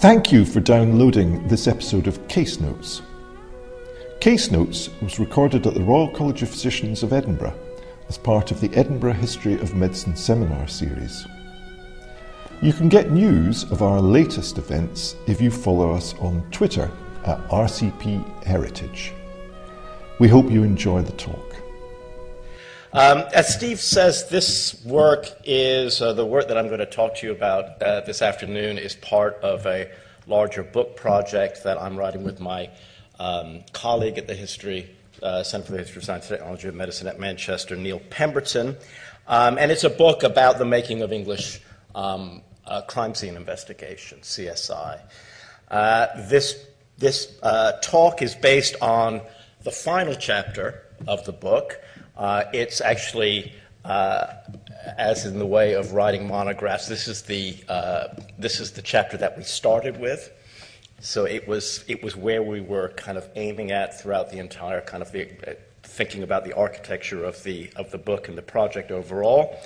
Thank you for downloading this episode of Case Notes. Case Notes was recorded at the Royal College of Physicians of Edinburgh as part of the Edinburgh History of Medicine seminar series. You can get news of our latest events if you follow us on Twitter at RCP Heritage. We hope you enjoy the talk. Um, as Steve says, this work is uh, the work that I'm going to talk to you about uh, this afternoon is part of a larger book project that I'm writing with my um, colleague at the History uh, Center for the History of Science, Technology, and Medicine at Manchester, Neil Pemberton. Um, and it's a book about the making of English um, uh, crime scene investigation, CSI. Uh, this this uh, talk is based on the final chapter of the book. Uh, it's actually, uh, as in the way of writing monographs, this is the uh, this is the chapter that we started with. So it was it was where we were kind of aiming at throughout the entire kind of thinking about the architecture of the of the book and the project overall.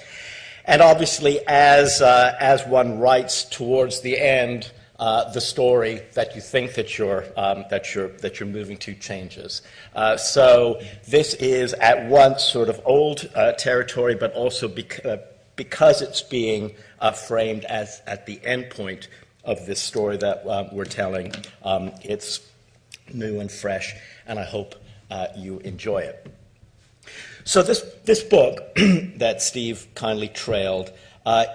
And obviously, as as one writes towards the end uh, the story that you think that you're, um, that you're, that you're moving to changes. Uh, so this is at once sort of old uh, territory, but also bec- uh, because it's being uh, framed as at the end point of this story that we're telling, um, it's new and fresh, and I hope you enjoy it. So this, this book that Steve kindly trailed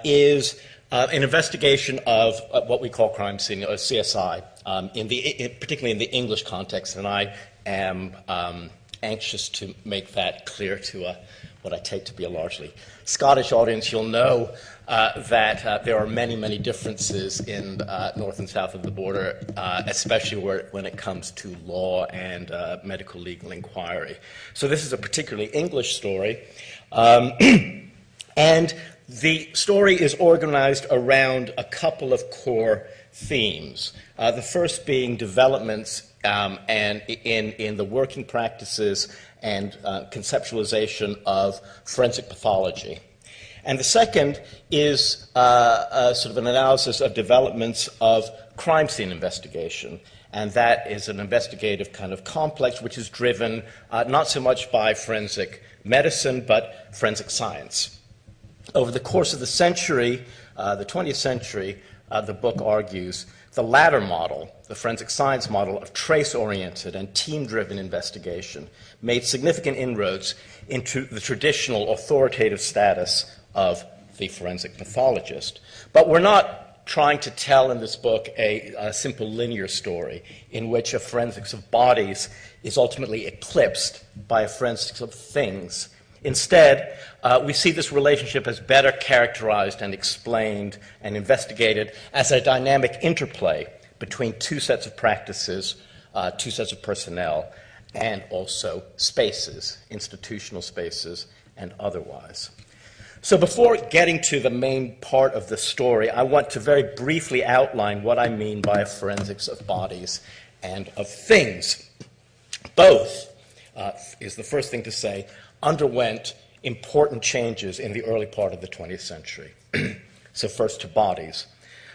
is uh, an investigation of uh, what we call crime scene, or uh, CSI, um, in the, in, particularly in the English context, and I am um, anxious to make that clear to a, what I take to be a largely Scottish audience. You'll know uh, that uh, there are many, many differences in uh, north and south of the border, especially where, when it comes to law and medical legal inquiry. So this is a particularly English story. Um, and the story is organized around a couple of core themes. Uh, the first being developments um, and in, in the working practices and uh, conceptualization of forensic pathology. And the second is uh, sort of an analysis of developments of crime scene investigation. And that is an investigative kind of complex which is driven uh, not so much by forensic medicine, but forensic science. Over the course of the century, uh, the 20th century, uh, the book argues the latter model, the forensic science model of trace oriented and team driven investigation, made significant inroads into the traditional authoritative status of the forensic pathologist. But we're not trying to tell in this book a, a simple linear story in which a forensics of bodies is ultimately eclipsed by a forensics of things Instead, uh, we see this relationship as better characterized and explained and investigated as a dynamic interplay between two sets of practices, uh, two sets of personnel, and also spaces, institutional spaces, and otherwise. So, before getting to the main part of the story, I want to very briefly outline what I mean by a forensics of bodies and of things. Both, uh, is the first thing to say, underwent important changes in the early part of the 20th century. so, first to bodies.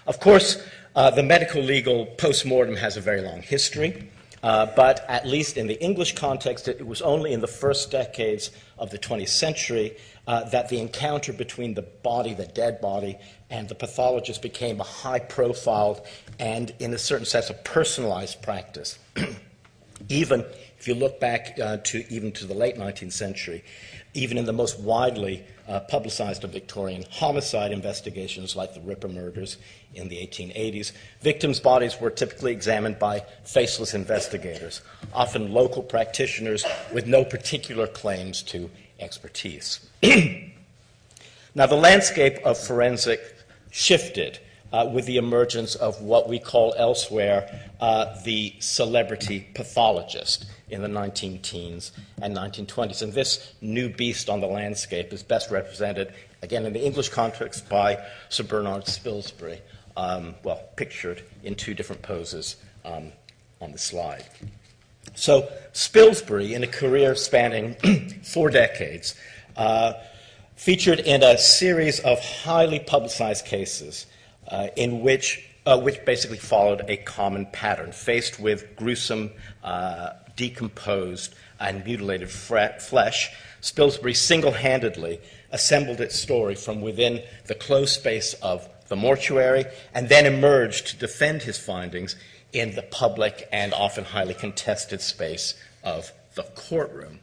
Of course, uh, the medical legal postmortem has a very long history, uh, but at least in the English context, it was only in the first decades of the 20th century uh, that the encounter between the body, the dead body, and the pathologist became a high profile and, in a certain sense, a personalized practice. Even if you look back uh, to even to the late 19th century, even in the most widely uh, publicized of Victorian homicide investigations, like the Ripper murders in the 1880s, victims' bodies were typically examined by faceless investigators, often local practitioners with no particular claims to expertise. now, the landscape of forensic shifted with the emergence of what we call elsewhere uh, the celebrity pathologist in the 19 teens and 1920s. And this new beast on the landscape is best represented, again, in the English context by Sir Bernard Spilsbury, um, well, pictured in two different poses um, on the slide. So, Spilsbury, in a career spanning four decades, uh, featured in a series of highly publicized cases uh, in which uh, which basically followed a common pattern. Faced with gruesome, uh, decomposed, and mutilated fre- flesh, Spilsbury single handedly assembled its story from within the closed space of the mortuary and then emerged to defend his findings in the public and often highly contested space of the courtroom.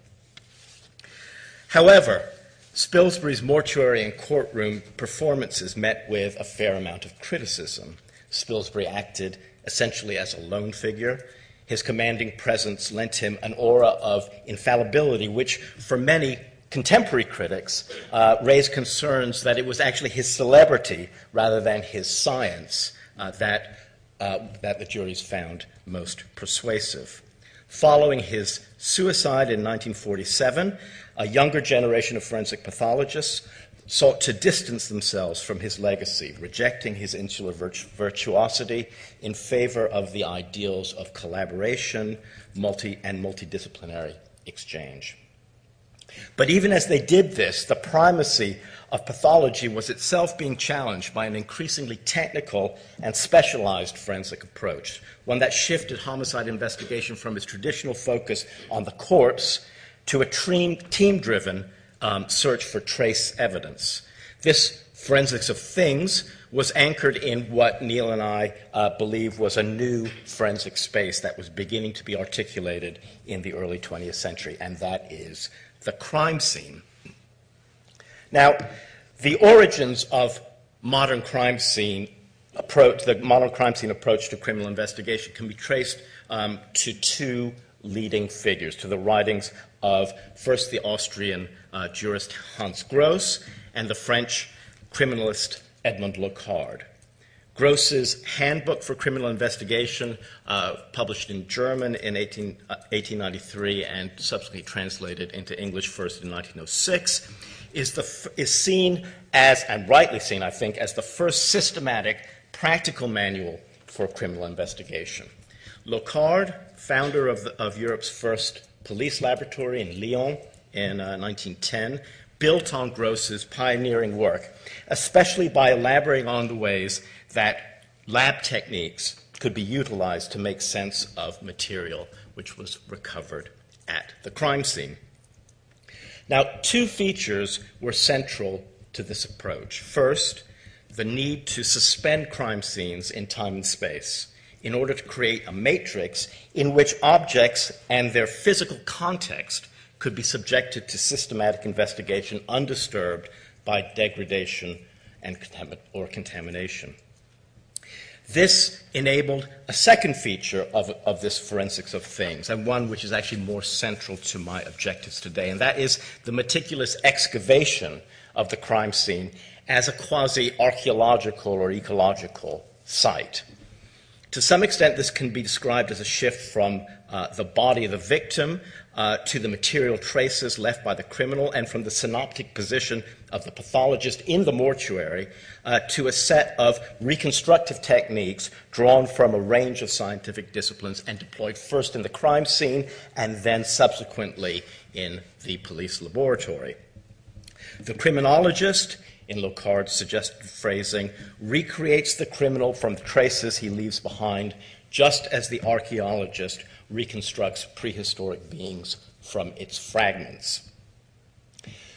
However, Spilsbury's mortuary and courtroom performances met with a fair amount of criticism. Spilsbury acted essentially as a lone figure. His commanding presence lent him an aura of infallibility, which, for many contemporary critics, uh, raised concerns that it was actually his celebrity rather than his science uh, that, uh, that the juries found most persuasive. Following his suicide in 1947, a younger generation of forensic pathologists sought to distance themselves from his legacy, rejecting his insular virtu- virtuosity in favor of the ideals of collaboration multi- and multidisciplinary exchange. But even as they did this, the primacy of pathology was itself being challenged by an increasingly technical and specialized forensic approach, one that shifted homicide investigation from its traditional focus on the corpse to a team driven um, search for trace evidence. This forensics of things was anchored in what Neil and I uh, believe was a new forensic space that was beginning to be articulated in the early 20th century, and that is the crime scene. Now, the origins of modern crime scene approach, the modern crime scene approach to criminal investigation can be traced um, to two leading figures, to the writings of first the Austrian uh, jurist Hans Gross and the French criminalist Edmond Locard. Gross's Handbook for Criminal Investigation, uh, published in German in 18, uh, 1893 and subsequently translated into English first in 1906, is, the, is seen as, and rightly seen, I think, as the first systematic practical manual for criminal investigation. Locard, founder of, the, of Europe's first police laboratory in Lyon in uh, 1910, built on Gross's pioneering work, especially by elaborating on the ways that lab techniques could be utilized to make sense of material which was recovered at the crime scene. Now, two features were central to this approach. First, the need to suspend crime scenes in time and space in order to create a matrix in which objects and their physical context could be subjected to systematic investigation undisturbed by degradation and or contamination. This enabled a second feature of, of this forensics of things, and one which is actually more central to my objectives today, and that is the meticulous excavation of the crime scene as a quasi archaeological or ecological site. To some extent, this can be described as a shift from uh, the body of the victim uh, to the material traces left by the criminal, and from the synoptic position of the pathologist in the mortuary uh, to a set of reconstructive techniques drawn from a range of scientific disciplines and deployed first in the crime scene and then subsequently in the police laboratory. The criminologist in Locard's suggested phrasing, recreates the criminal from the traces he leaves behind, just as the archaeologist reconstructs prehistoric beings from its fragments.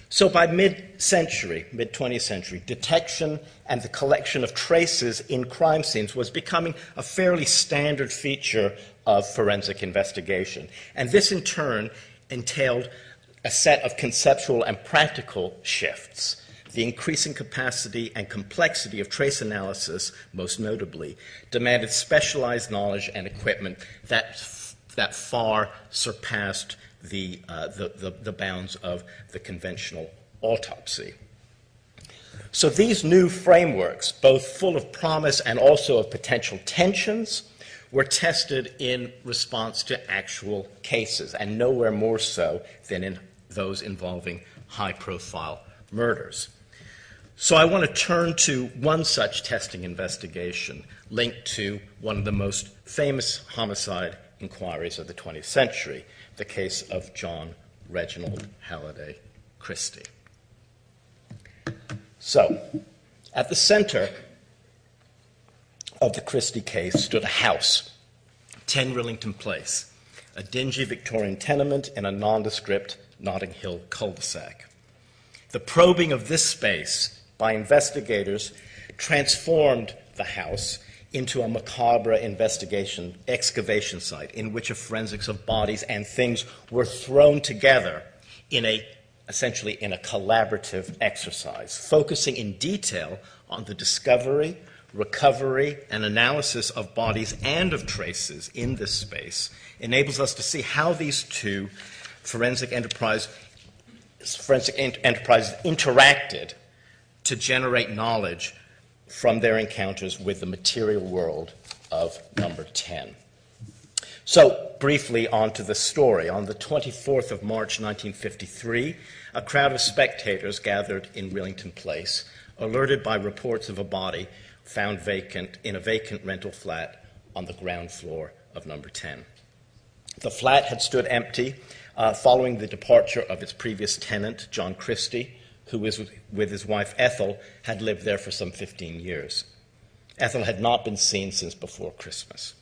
So by mid century, mid 20th century, detection and the collection of traces in crime scenes was becoming a fairly standard feature of forensic investigation. And this in turn entailed a set of conceptual and practical shifts the increasing capacity and complexity of trace analysis, most notably, demanded specialized knowledge and equipment that, that far surpassed the, uh, the, the, the bounds of the conventional autopsy. So these new frameworks, both full of promise and also of potential tensions, were tested in response to actual cases, and nowhere more so than in those involving high profile murders. So I want to turn to one such testing investigation linked to one of the most famous homicide inquiries of the 20th century, the case of John Reginald Halliday Christie. So, at the center of the Christie case stood a house, 10 Rillington Place, a dingy Victorian tenement in a nondescript Notting Hill cul de sac. The probing of this space by investigators transformed the house into a macabre investigation, excavation site in which a forensics of bodies and things were thrown together in a essentially in a collaborative exercise, focusing in detail on the discovery, recovery, and analysis of bodies and of traces in this space, enables us to see how these two forensic enterprise forensic enterprises interacted to generate knowledge from their encounters with the material world of number 10. So, briefly, on to the story. On the 24th of March 1953, a crowd of spectators gathered in Rillington Place, alerted by reports of a body found vacant in a vacant rental flat on the ground floor of number 10. The flat had stood empty uh, following the departure of its previous tenant, John Christie, who was with his wife Ethel, had lived there for some 15 years. Ethel had not been seen since before Christmas.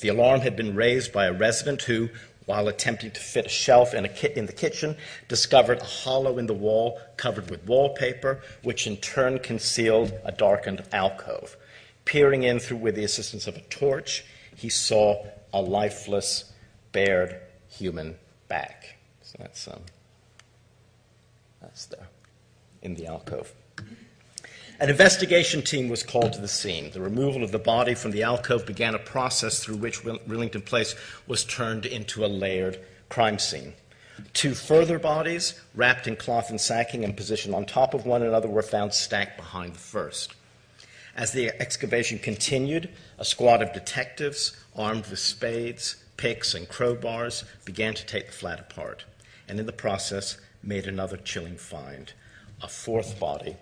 The alarm had been raised by a resident who, while attempting to fit a shelf in, a ki- in, the kitchen, discovered a hollow in the wall covered with wallpaper, which in turn concealed a darkened alcove. Peering in through with the assistance of a torch, he saw a lifeless, bared human back. So that's um, that's there in the alcove. An investigation team was called to the scene. The removal of the body from the alcove began a process through which Rillington Place was turned into a layered crime scene. Two further bodies, wrapped in cloth and sacking and positioned on top of one another, were found stacked behind the first. As the excavation continued, a squad of detectives, armed with spades, picks, and crowbars, began to take the flat apart, and in the process made another chilling find a fourth body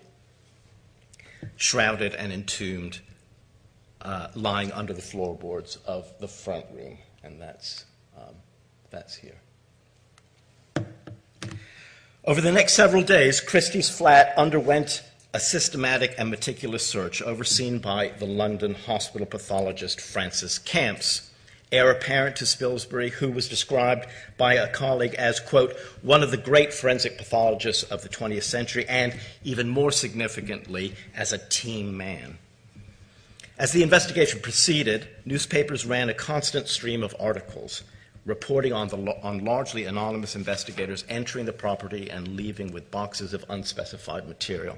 shrouded and entombed, uh, lying under the floorboards of the front room, and that's, um, that's here. Over the next several days, Christie's flat underwent a systematic and meticulous search overseen by the London hospital pathologist Francis Camps, heir apparent to Spilsbury, who was described by a colleague as, quote, one of the great forensic pathologists of the 20th century, and even more significantly, as a team man. As the investigation proceeded, newspapers ran a constant stream of articles reporting on, the, on largely anonymous investigators entering the property and leaving with boxes of unspecified material.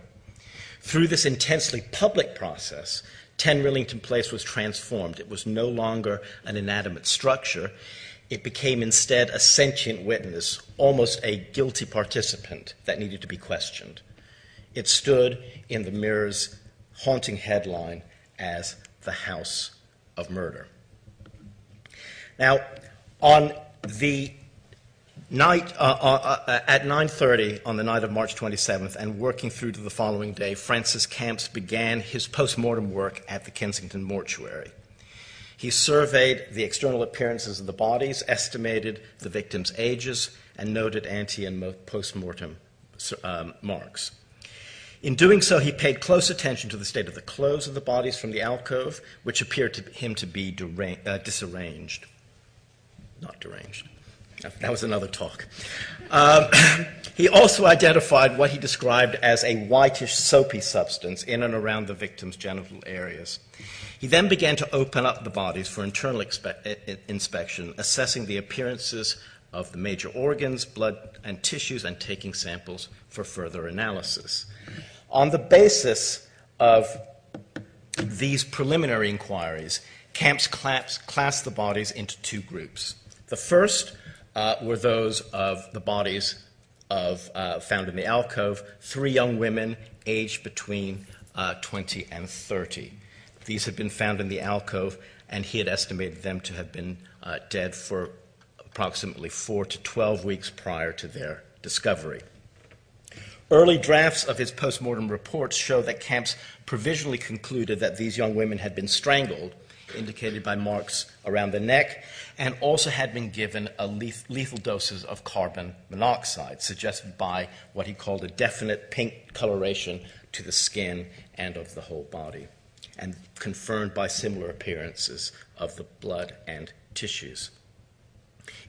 Through this intensely public process, 10 Rillington Place was transformed. It was no longer an inanimate structure. It became instead a sentient witness, almost a guilty participant that needed to be questioned. It stood in the Mirror's haunting headline as the House of Murder. Now, on the night uh, uh, uh at 9:30 on the night of March 27th, and working through to the following day, Francis Camps began his post-mortem work at the Kensington mortuary. He surveyed the external appearances of the bodies, estimated the victims' ages, and noted ante and post-mortem um, marks. In doing so, he paid close attention to the state of the clothes of the bodies from the alcove, which appeared to him to be uh, disarranged. Not deranged. That was another talk. Um, he also identified what he described as a whitish, soapy substance in and around the victim's genital areas. He then began to open up the bodies for internal expe- inspection, assessing the appearances of the major organs, blood, and tissues, and taking samples for further analysis. On the basis of these preliminary inquiries, Camps classed the bodies into two groups. The first were those of the bodies of uh, found in the alcove, three young women aged between uh, 20 and 30. These had been found in the alcove, and he had estimated them to have been uh, dead for approximately four to 12 weeks prior to their discovery. Early drafts of his postmortem reports show that Camps provisionally concluded that these young women had been strangled indicated by marks around the neck, and also had been given a lethal doses of carbon monoxide, suggested by what he called a definite pink coloration to the skin and of the whole body. and confirmed by similar appearances of the blood and tissues.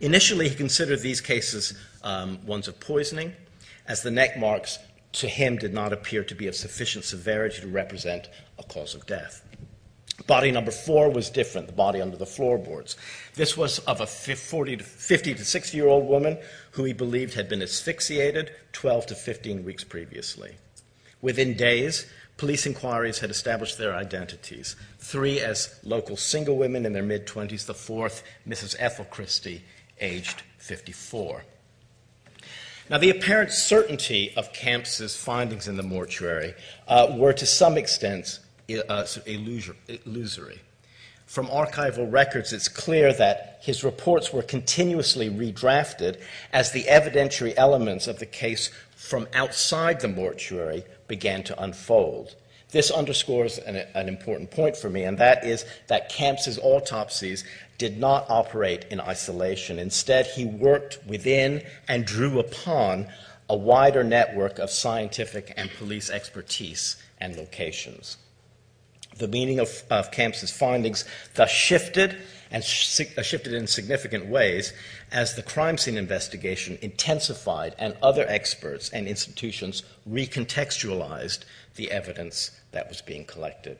Initially, he considered these cases um, ones of poisoning, as the neck marks to him did not appear to be of sufficient severity to represent a cause of death. Body number four was different, the body under the floorboards. This was of a 40 to 50 to 60 year old woman who he believed had been asphyxiated 12 to 15 weeks previously. Within days, police inquiries had established their identities three as local single women in their mid 20s, the fourth, Mrs. Ethel Christie, aged 54. Now, the apparent certainty of Camps's findings in the mortuary uh, were to some extent uh, illusory. From archival records, it's clear that his reports were continuously redrafted as the evidentiary elements of the case from outside the mortuary began to unfold. This underscores an, an, important point for me, and that is that Camps's autopsies did not operate in isolation. Instead, he worked within and drew upon a wider network of scientific and police expertise and locations. The meaning of, of Camps's findings thus shifted and uh, shifted in significant ways as the crime scene investigation intensified and other experts and institutions recontextualized the evidence that was being collected.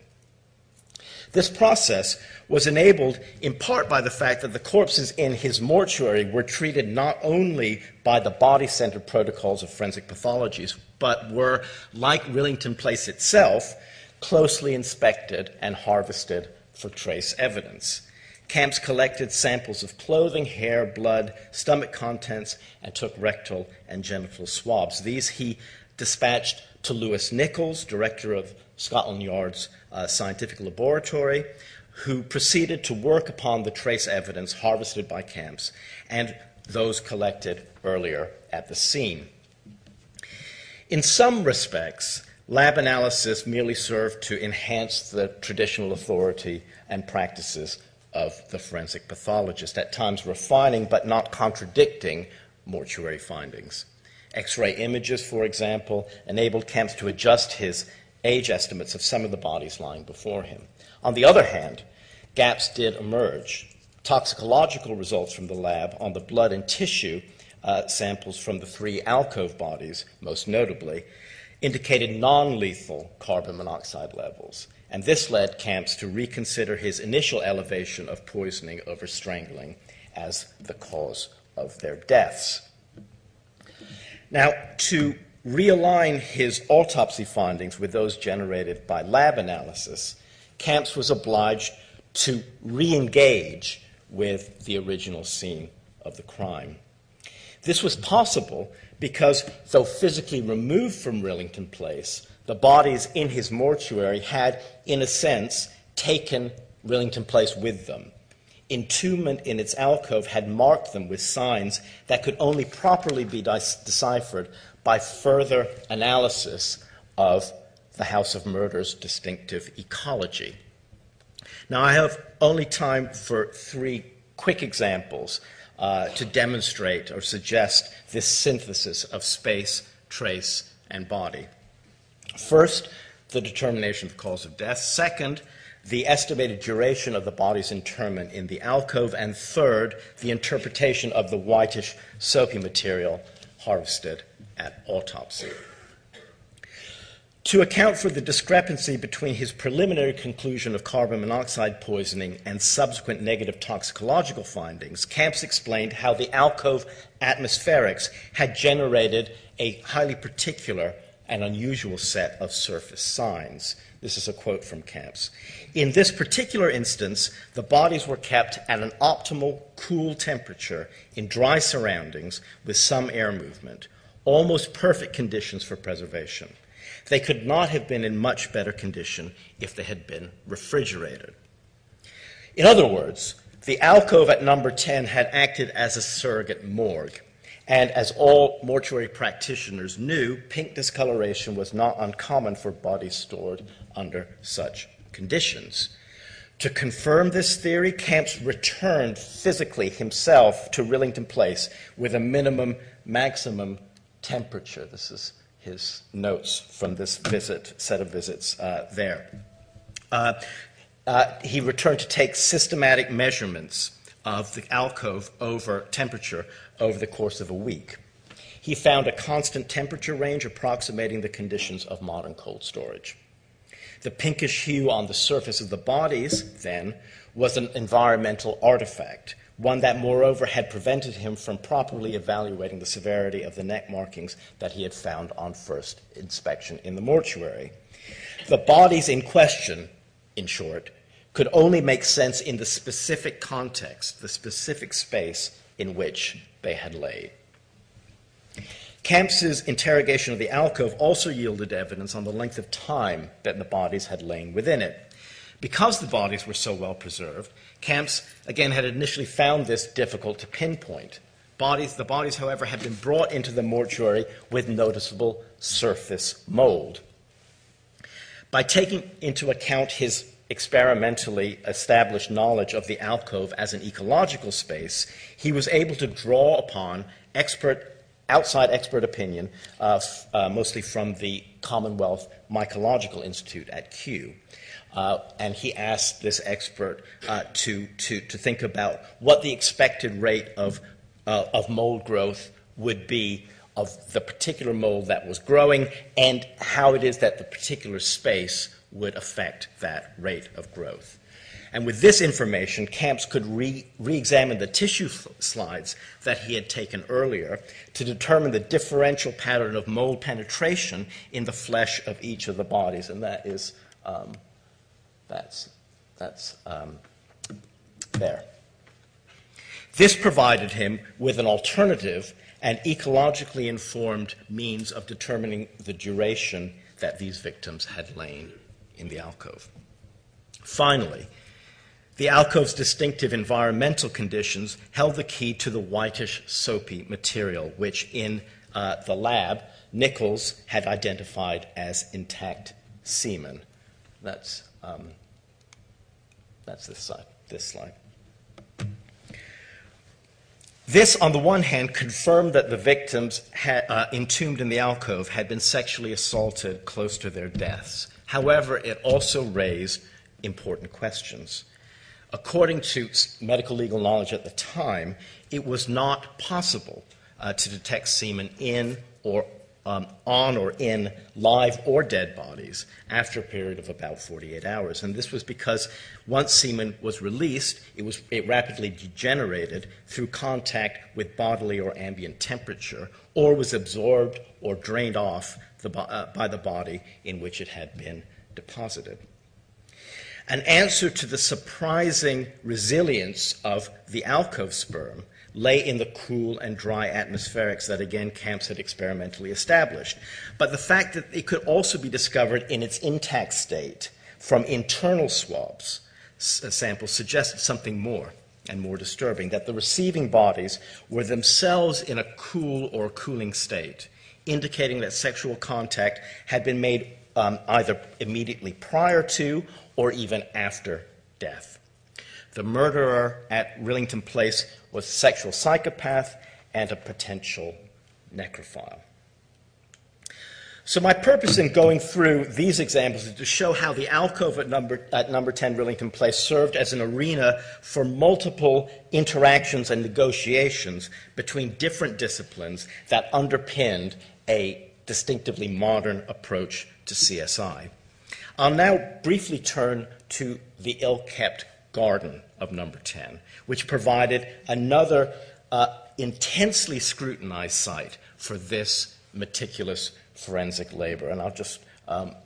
This process was enabled in part by the fact that the corpses in his mortuary were treated not only by the body centered protocols of forensic pathologies, but were, like Rillington Place itself, closely inspected and harvested for trace evidence. Camps collected samples of clothing, hair, blood, stomach contents, and took rectal and genital swabs. These he dispatched to Lewis Nickolls, director of Scotland Yard's uh, scientific laboratory, who proceeded to work upon the trace evidence harvested by Camps and those collected earlier at the scene. In some respects, lab analysis merely served to enhance the traditional authority and practices of the forensic pathologist, at times refining but not contradicting mortuary findings. X ray images, for example, enabled Camps to adjust his age estimates of some of the bodies lying before him. On the other hand, gaps did emerge. Toxicological results from the lab on the blood and tissue uh, samples from the three alcove bodies, most notably, indicated non lethal carbon monoxide levels. And this led Camps to reconsider his initial elevation of poisoning over strangling as the cause of their deaths. Now, to realign his autopsy findings with those generated by lab analysis, Camps was obliged to re engage with the original scene of the crime. This was possible because, though physically removed from Rillington Place, the bodies in his mortuary had, in a sense, taken Rillington Place with them. Entombment in its alcove had marked them with signs that could only properly be deciphered by further analysis of the House of Murder's distinctive ecology. Now, I have only time for three quick examples uh, to demonstrate or suggest this synthesis of space, trace, and body. First, the determination of the cause of death. Second, the estimated duration of the body's interment in the alcove. And third, the interpretation of the whitish soapy material harvested at autopsy. To account for the discrepancy between his preliminary conclusion of carbon monoxide poisoning and subsequent negative toxicological findings, Camps explained how the alcove atmospherics had generated a highly particular and unusual set of surface signs. This is a quote from Camps. In this particular instance, the bodies were kept at an optimal cool temperature in dry surroundings with some air movement almost perfect conditions for preservation. They could not have been in much better condition if they had been refrigerated. In other words, the alcove at number 10 had acted as a surrogate morgue. And as all mortuary practitioners knew, pink discoloration was not uncommon for bodies stored under such conditions. To confirm this theory, Camps returned physically himself to Rillington Place with a minimum maximum temperature. This is his notes from this visit, set of visits uh, there. Uh, uh, he returned to take systematic measurements of the alcove over temperature over the course of a week. He found a constant temperature range approximating the conditions of modern cold storage. The pinkish hue on the surface of the bodies, then, was an environmental artifact, one that, moreover, had prevented him from properly evaluating the severity of the neck markings that he had found on first inspection in the mortuary. The bodies in question, in short, could only make sense in the specific context, the specific space in which they had laid. Camps's interrogation of the alcove also yielded evidence on the length of time that the bodies had lain within it. Because the bodies were so well preserved, Camps, again, had initially found this difficult to pinpoint. Bodies, the bodies, however, had been brought into the mortuary with noticeable surface mold. By taking into account his experimentally established knowledge of the alcove as an ecological space, he was able to draw upon expert outside expert opinion, uh, uh, mostly from the Commonwealth Mycological Institute at Kew. Uh, and he asked this expert uh, to, to, to think about what the expected rate of, uh, of mold growth would be of the particular mold that was growing and how it is that the particular space would affect that rate of growth. And with this information, Camps could re examine the tissue slides that he had taken earlier to determine the differential pattern of mold penetration in the flesh of each of the bodies. And that is, um, that's, that's um, there. This provided him with an alternative and ecologically informed means of determining the duration that these victims had lain in the alcove. Finally, the alcove's distinctive environmental conditions held the key to the whitish, soapy material, which in uh, the lab, Nickolls had identified as intact semen. That's, um, that's this, side, this slide. This, on the one hand, confirmed that the victims had, uh, entombed in the alcove had been sexually assaulted close to their deaths. However, it also raised important questions. According to medical legal knowledge at the time, it was not possible uh, to detect semen in or on or in live or dead bodies after a period of about 48 hours. And this was because once semen was released, it, was, it rapidly degenerated through contact with bodily or ambient temperature, or was absorbed or drained off the, uh, by the body in which it had been deposited an answer to the surprising resilience of the alcove sperm lay in the cool and dry atmospherics that again Camps had experimentally established. But the fact that it could also be discovered in its intact state from internal swabs uh, samples suggested something more and more disturbing that the receiving bodies were themselves in a cool or cooling state, indicating that sexual contact had been made um, either immediately prior to or even after death. The murderer at Rillington Place was a sexual psychopath and a potential necrophile. So, my purpose in going through these examples is to show how the alcove at number, at number 10 Rillington Place served as an arena for multiple interactions and negotiations between different disciplines that underpinned a distinctively modern approach to CSI. I'll now briefly turn to the ill kept garden of number 10, which provided another uh, intensely scrutinized site for this meticulous forensic labor. And I'll just um,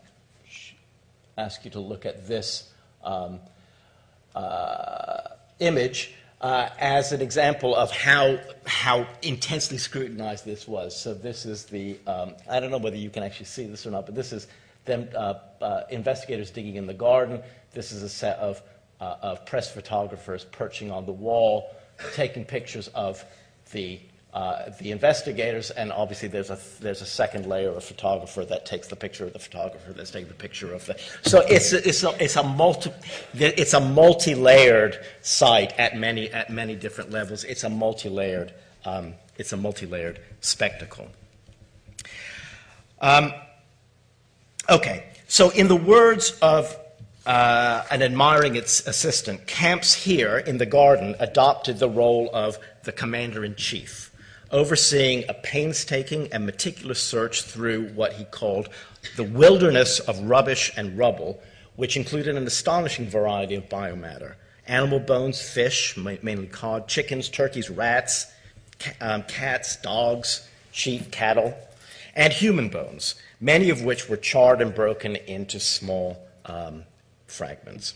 ask you to look at this um, uh, image. Uh, as an example of how, how intensely scrutinized this was. So, this is the, um, I don't know whether you can actually see this or not, but this is them uh, uh, investigators digging in the garden. This is a set of, uh, of press photographers perching on the wall, taking pictures of the uh, the investigators, and obviously there's a there's a second layer of photographer that takes the picture of the photographer that's taking the picture of the. So it's a, it's a, it's a multi it's a multi-layered site at many at many different levels. It's a multi-layered um, it's a multi-layered spectacle. Um, okay, so in the words of uh, an admiring its assistant, Camps here in the garden adopted the role of the commander in chief, overseeing a painstaking and meticulous search through what he called the wilderness of rubbish and rubble, which included an astonishing variety of biomatter. Animal bones, fish, mainly cod, chickens, turkeys, rats, um, cats, dogs, sheep, cattle, and human bones, many of which were charred and broken into small um, fragments.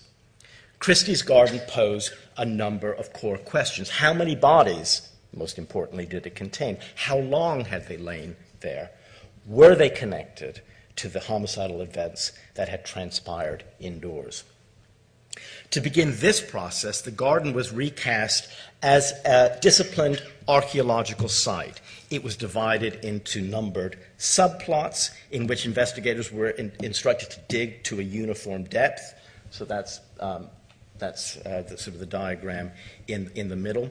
Christie's garden posed a number of core questions. How many bodies, most importantly, did it contain? How long had they lain there? Were they connected to the homicidal events that had transpired indoors? To begin this process, the garden was recast as a disciplined archaeological site. It was divided into numbered subplots in which investigators were in, instructed to dig to a uniform depth. So that's, um, that's uh, the, sort of the diagram in, in the middle.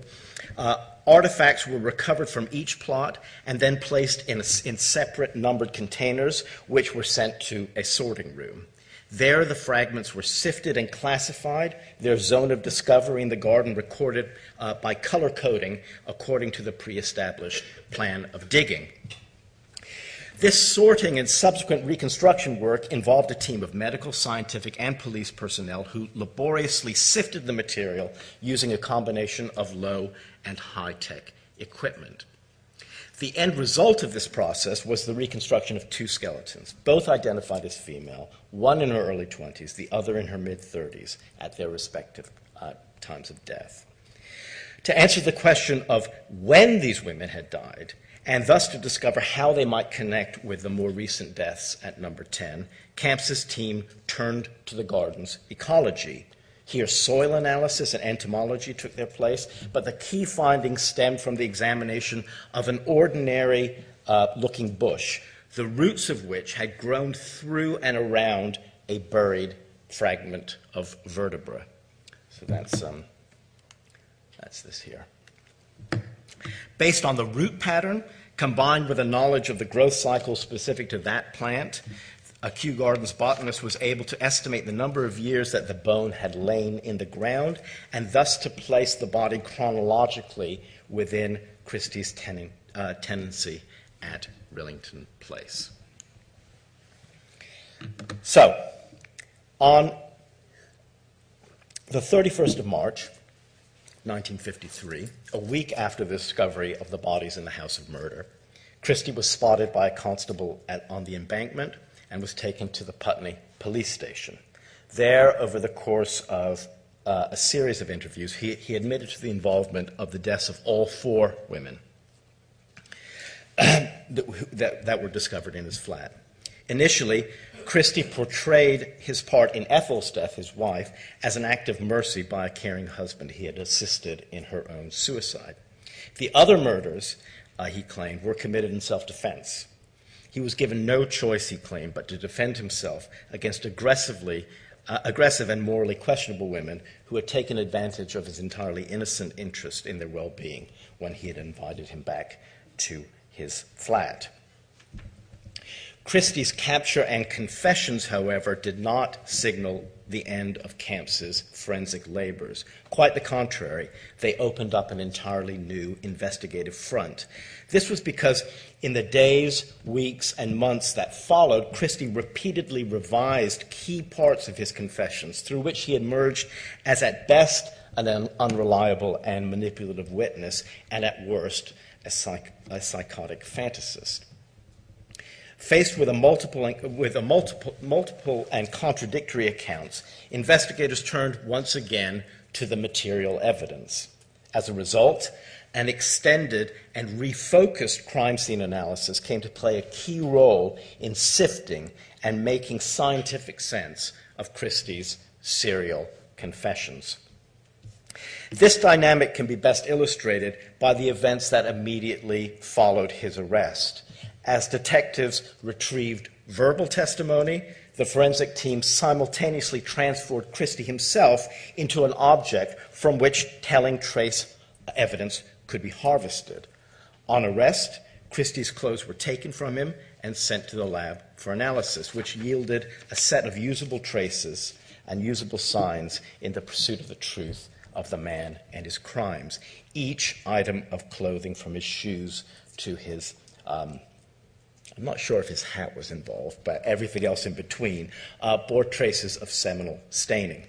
Uh, artifacts were recovered from each plot and then placed in, a, in separate numbered containers, which were sent to a sorting room. There, the fragments were sifted and classified, their zone of discovery in the garden recorded uh, by color coding according to the pre established plan of digging. This sorting and subsequent reconstruction work involved a team of medical, scientific, and police personnel who laboriously sifted the material using a combination of low and high tech equipment. The end result of this process was the reconstruction of two skeletons, both identified as female, one in her early 20s, the other in her mid 30s, at their respective uh, times of death. To answer the question of when these women had died, and thus to discover how they might connect with the more recent deaths at number 10, Camps's team turned to the garden's ecology here, soil analysis and entomology took their place, but the key findings stemmed from the examination of an ordinary uh, looking bush, the roots of which had grown through and around a buried fragment of vertebra. So that's, um, that's this here. Based on the root pattern, combined with a knowledge of the growth cycle specific to that plant, a Kew Gardens botanist was able to estimate the number of years that the bone had lain in the ground and thus to place the body chronologically within Christie's ten- uh, tenancy at Rillington Place. So, on the 31st of March, 1953, a week after the discovery of the bodies in the house of murder, Christie was spotted by a constable at, on the embankment and was taken to the Putney police station. There, over the course of uh, a series of interviews, he, he admitted to the involvement of the deaths of all four women that, that, that were discovered in his flat. Initially, Christie portrayed his part in Ethel's death, his wife, as an act of mercy by a caring husband. He had assisted in her own suicide. The other murders, uh, he claimed, were committed in self defense. He was given no choice, he claimed, but to defend himself against aggressively, uh, aggressive and morally questionable women who had taken advantage of his entirely innocent interest in their well being when he had invited him back to his flat. Christie's capture and confessions, however, did not signal the end of Camps's forensic labors. Quite the contrary, they opened up an entirely new investigative front. This was because in the days, weeks, and months that followed, Christie repeatedly revised key parts of his confessions, through which he emerged as at best an unreliable and manipulative witness, and at worst, a, psych- a psychotic fantasist. Faced with a multiple, with a multiple, multiple and contradictory accounts, investigators turned once again to the material evidence. As a result, an extended and refocused crime scene analysis came to play a key role in sifting and making scientific sense of Christie's serial confessions. This dynamic can be best illustrated by the events that immediately followed his arrest. As detectives retrieved verbal testimony, the forensic team simultaneously transformed Christie himself into an object from which telling trace evidence could be harvested. On arrest, Christie's clothes were taken from him and sent to the lab for analysis, which yielded a set of usable traces and usable signs in the pursuit of the truth of the man and his crimes. Each item of clothing, from his shoes to his, um, I'm not sure if his hat was involved, but everything else in between, uh, bore traces of seminal staining.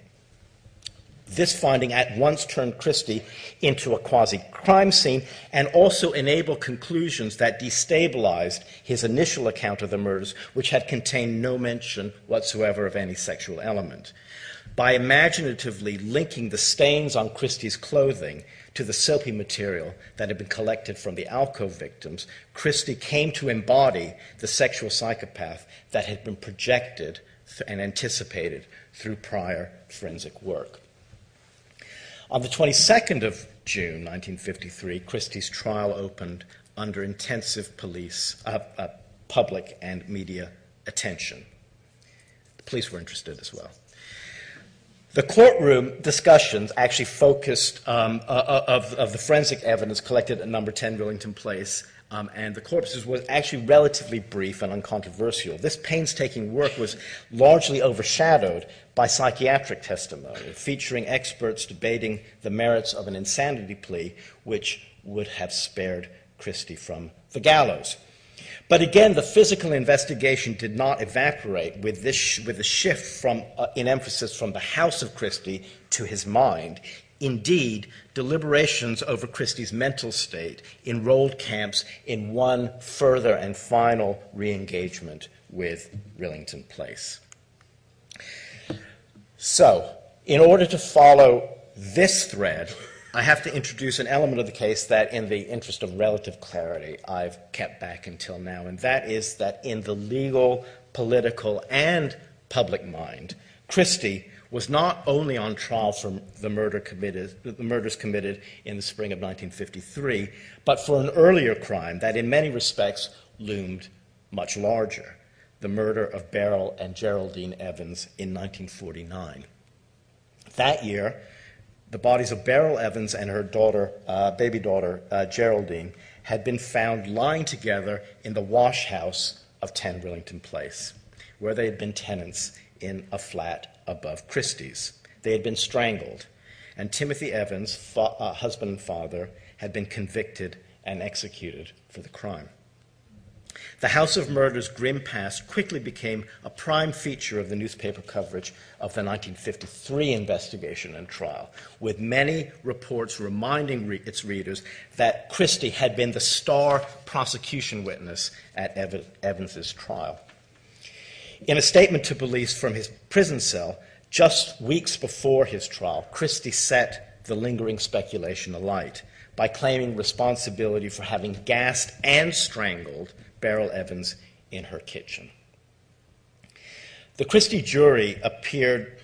This finding at once turned Christie into a quasi crime scene and also enabled conclusions that destabilized his initial account of the murders, which had contained no mention whatsoever of any sexual element. By imaginatively linking the stains on Christie's clothing to the soapy material that had been collected from the alcove victims, Christie came to embody the sexual psychopath that had been projected and anticipated through prior forensic work. On the 22nd of June 1953, Christie's trial opened under intensive police, uh, uh, public and media attention. The police were interested as well. The courtroom discussions actually focused um, uh, uh of, of, the forensic evidence collected at number 10 Rillington Place um, and the corpses was actually relatively brief and uncontroversial. This painstaking work was largely overshadowed by psychiatric testimony, featuring experts debating the merits of an insanity plea, which would have spared Christie from the gallows. But again, the physical investigation did not evaporate with, this, with a shift from, uh, in emphasis from the house of Christie to his mind. Indeed, deliberations over Christie's mental state enrolled Camps in one further and final re engagement with Rillington Place. So, in order to follow this thread, I have to introduce an element of the case that, in the interest of relative clarity, I've kept back until now, and that is that in the legal, political, and public mind, Christie was not only on trial for the, murder the murders committed in the spring of 1953, but for an earlier crime that, in many respects, loomed much larger the murder of Beryl and Geraldine Evans in 1949. That year, the bodies of Beryl Evans and her daughter, uh, baby daughter, uh, Geraldine, had been found lying together in the wash house of 10 Rillington Place, where they had been tenants in a flat above Christie's. They had been strangled, and Timothy Evans, fa- uh, husband and father, had been convicted and executed for the crime. The House of Murder's grim past quickly became a prime feature of the newspaper coverage of the 1953 investigation and trial, with many reports reminding re- its readers that Christie had been the star prosecution witness at Ev- Evans's trial. In a statement to police from his prison cell, just weeks before his trial, Christie set the lingering speculation alight by claiming responsibility for having gassed and strangled Beryl Evans in her kitchen. The Christie jury appeared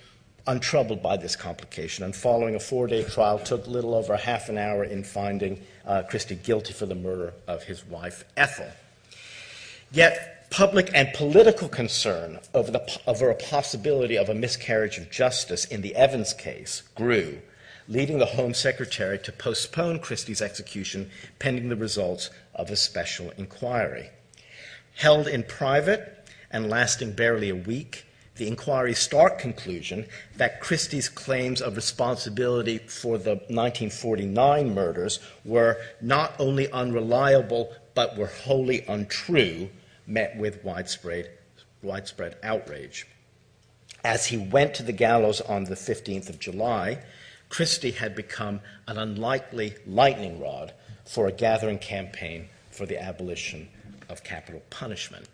untroubled by this complication, and following a four day trial, took little over half an hour in finding uh, Christie guilty for the murder of his wife, Ethel. Yet, public and political concern over, the, over a possibility of a miscarriage of justice in the Evans case grew, leading the Home Secretary to postpone Christie's execution pending the results of a special inquiry. Held in private and lasting barely a week, the inquiry's stark conclusion that Christie's claims of responsibility for the 1949 murders were not only unreliable but were wholly untrue met with widespread, widespread outrage. As he went to the gallows on the 15th of July, Christie had become an unlikely lightning rod for a gathering campaign for the abolition of capital punishment.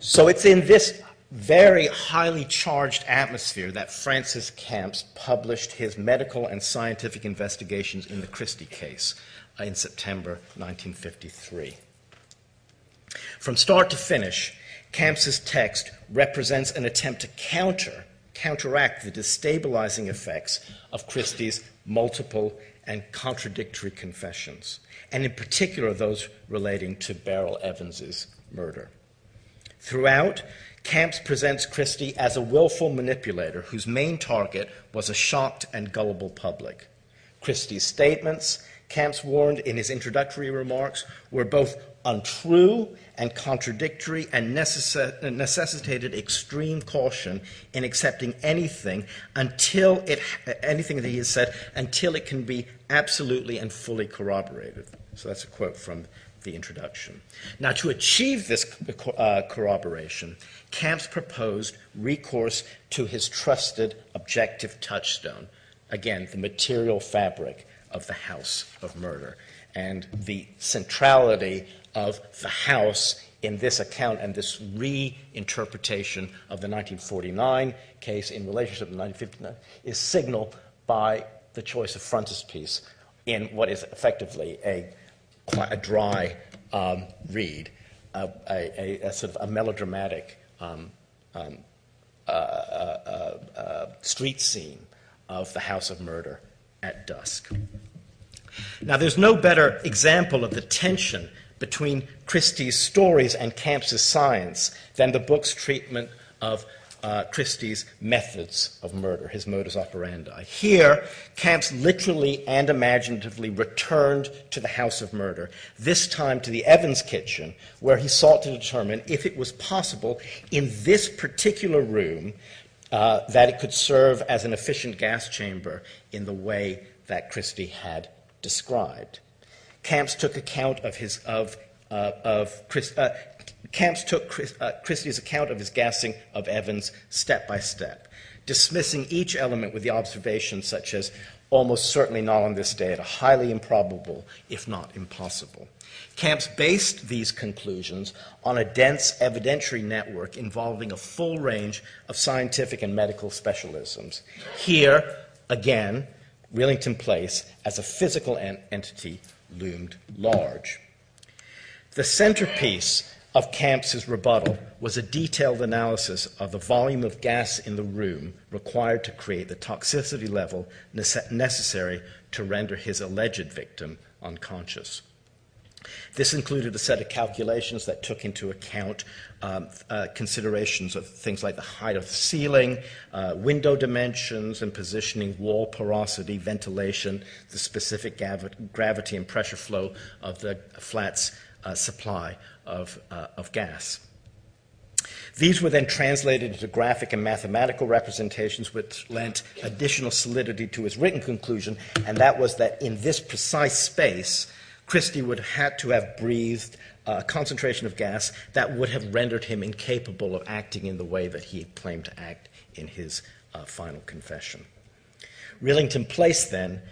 So it's in this very highly charged atmosphere that Francis Camps published his medical and scientific investigations in the Christie case in September 1953. From start to finish, Camps's text represents an attempt to counter, counteract the destabilizing effects of Christie's multiple and contradictory confessions, and in particular those relating to Beryl Evans's murder. Throughout, Camps presents Christie as a willful manipulator whose main target was a shocked and gullible public. Christie's statements, Camps warned in his introductory remarks, were both untrue and contradictory and necessitated extreme caution in accepting anything until it anything that he has said until it can be absolutely and fully corroborated. So that's a quote from the introduction. Now, to achieve this uh, corroboration, Camps proposed recourse to his trusted objective touchstone, again, the material fabric of the house of murder, and the centrality of the house in this account and this reinterpretation of the 1949 case in relationship to 1959 is signaled by the choice of frontispiece in what is effectively a, quite a dry um, read, a, a, a, sort of a melodramatic um, um, uh, uh, uh, uh, street scene of the house of murder at dusk. Now, there's no better example of the tension between Christie's stories and Camps's science than the book's treatment of uh, Christie's methods of murder, his modus operandi. Here, Camps literally and imaginatively returned to the house of murder, this time to the Evans kitchen, where he sought to determine if it was possible in this particular room uh, that it could serve as an efficient gas chamber in the way that Christie had described. Camps took account of his of uh, of Chris, uh, Camps took Chris, uh, Christie's account of his gassing of Evans step by step, dismissing each element with the observation such as almost certainly not on this data, highly improbable, if not impossible. Camps based these conclusions on a dense evidentiary network involving a full range of scientific and medical specialisms. Here, again, Rillington Place, as a physical en- entity, loomed large. The centerpiece of Camps's rebuttal was a detailed analysis of the volume of gas in the room required to create the toxicity level necessary to render his alleged victim unconscious. This included a set of calculations that took into account um, uh, considerations of things like the height of the ceiling, uh, window dimensions and positioning, wall porosity, ventilation, the specific gav- gravity and pressure flow of the flat's uh, supply of, uh, of gas. These were then translated into graphic and mathematical representations, which lent additional solidity to his written conclusion, and that was that in this precise space, Christie would have had to have breathed a concentration of gas that would have rendered him incapable of acting in the way that he claimed to act in his uh, final confession. Rillington Place, then,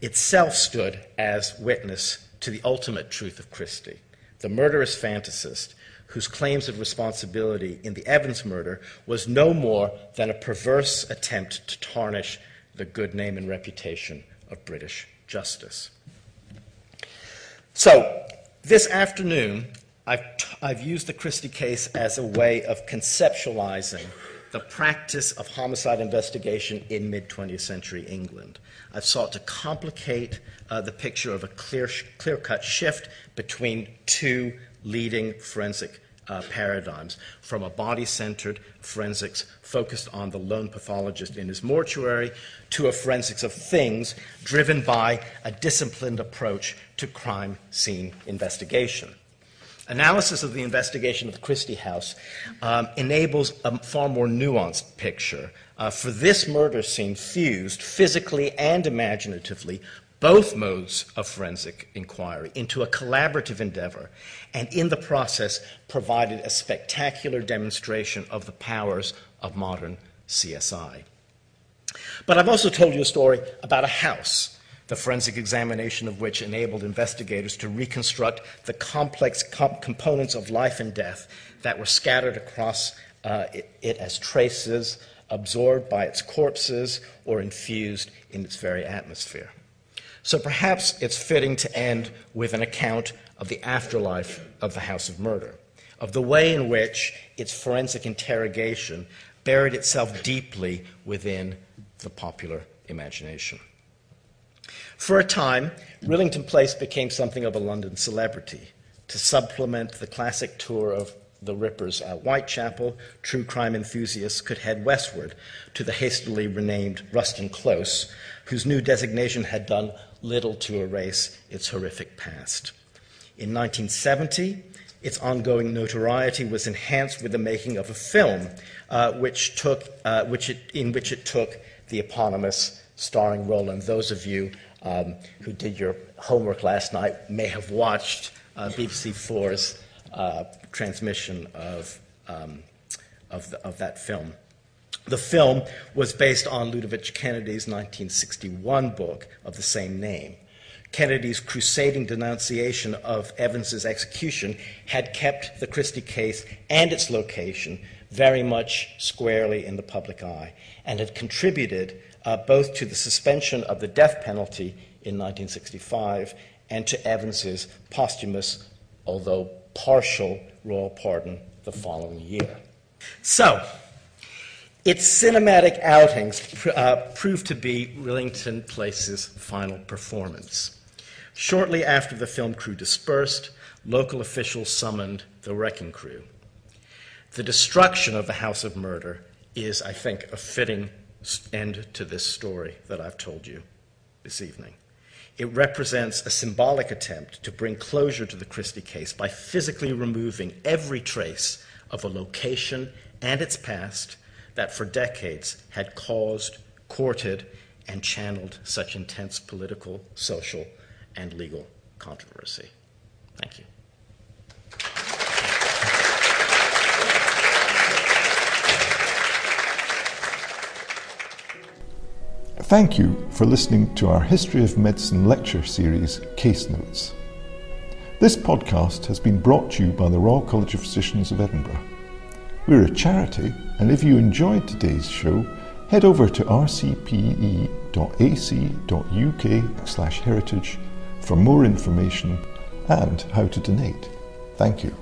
itself stood as witness to the ultimate truth of Christie, the murderous fantasist whose claims of responsibility in the Evans murder was no more than a perverse attempt to tarnish the good name and reputation of British justice. So, this afternoon, I've, I've used the Christie case as a way of conceptualizing the practice of homicide investigation in mid 20th century England. I've sought to complicate uh, the picture of a clear, clear cut shift between two leading forensic uh, paradigms from a body centered forensics focused on the lone pathologist in his mortuary to a forensics of things driven by a disciplined approach to crime scene investigation. Analysis of the investigation of the Christie House um, enables a far more nuanced picture. Uh, for this murder scene fused physically and imaginatively both modes of forensic inquiry into a collaborative endeavor, and in the process provided a spectacular demonstration of the powers of modern CSI. But I've also told you a story about a house, the forensic examination of which enabled investigators to reconstruct the complex comp- components of life and death that were scattered across uh, it, it as traces, absorbed by its corpses, or infused in its very atmosphere. So perhaps it's fitting to end with an account of the afterlife of the House of Murder, of the way in which its forensic interrogation buried itself deeply within the popular imagination. For a time, Rillington Place became something of a London celebrity. To supplement the classic tour of the Rippers at Whitechapel, true crime enthusiasts could head westward to the hastily renamed Ruston Close, whose new designation had done little to erase its horrific past. In 1970, its ongoing notoriety was enhanced with the making of a film, uh, which took, uh, which it, in which it took the eponymous starring role. And those of you um, who did your homework last night may have watched uh, BBC Four's uh, transmission of, um, of, the, of that film. The film was based on Ludovic Kennedy's 1961 book of the same name. Kennedy's crusading denunciation of Evans's execution had kept the Christie case and its location very much squarely in the public eye and had contributed both to the suspension of the death penalty in 1965 and to Evans's posthumous, although partial, royal pardon the following year. So, its cinematic outings uh, proved to be Rillington Place's final performance. Shortly after the film crew dispersed, local officials summoned the wrecking crew. The destruction of the House of Murder is, I think, a fitting end to this story that I've told you this evening. It represents a symbolic attempt to bring closure to the Christie case by physically removing every trace of a location and its past that for decades had caused, courted, and channeled such intense political, social, and legal controversy. Thank you. Thank you for listening to our History of Medicine lecture series, Case Notes. This podcast has been brought to you by the Royal College of Physicians of Edinburgh. We're a charity, and if you enjoyed today's show, head over to rcpe.ac.uk/heritage for more information and how to donate. Thank you.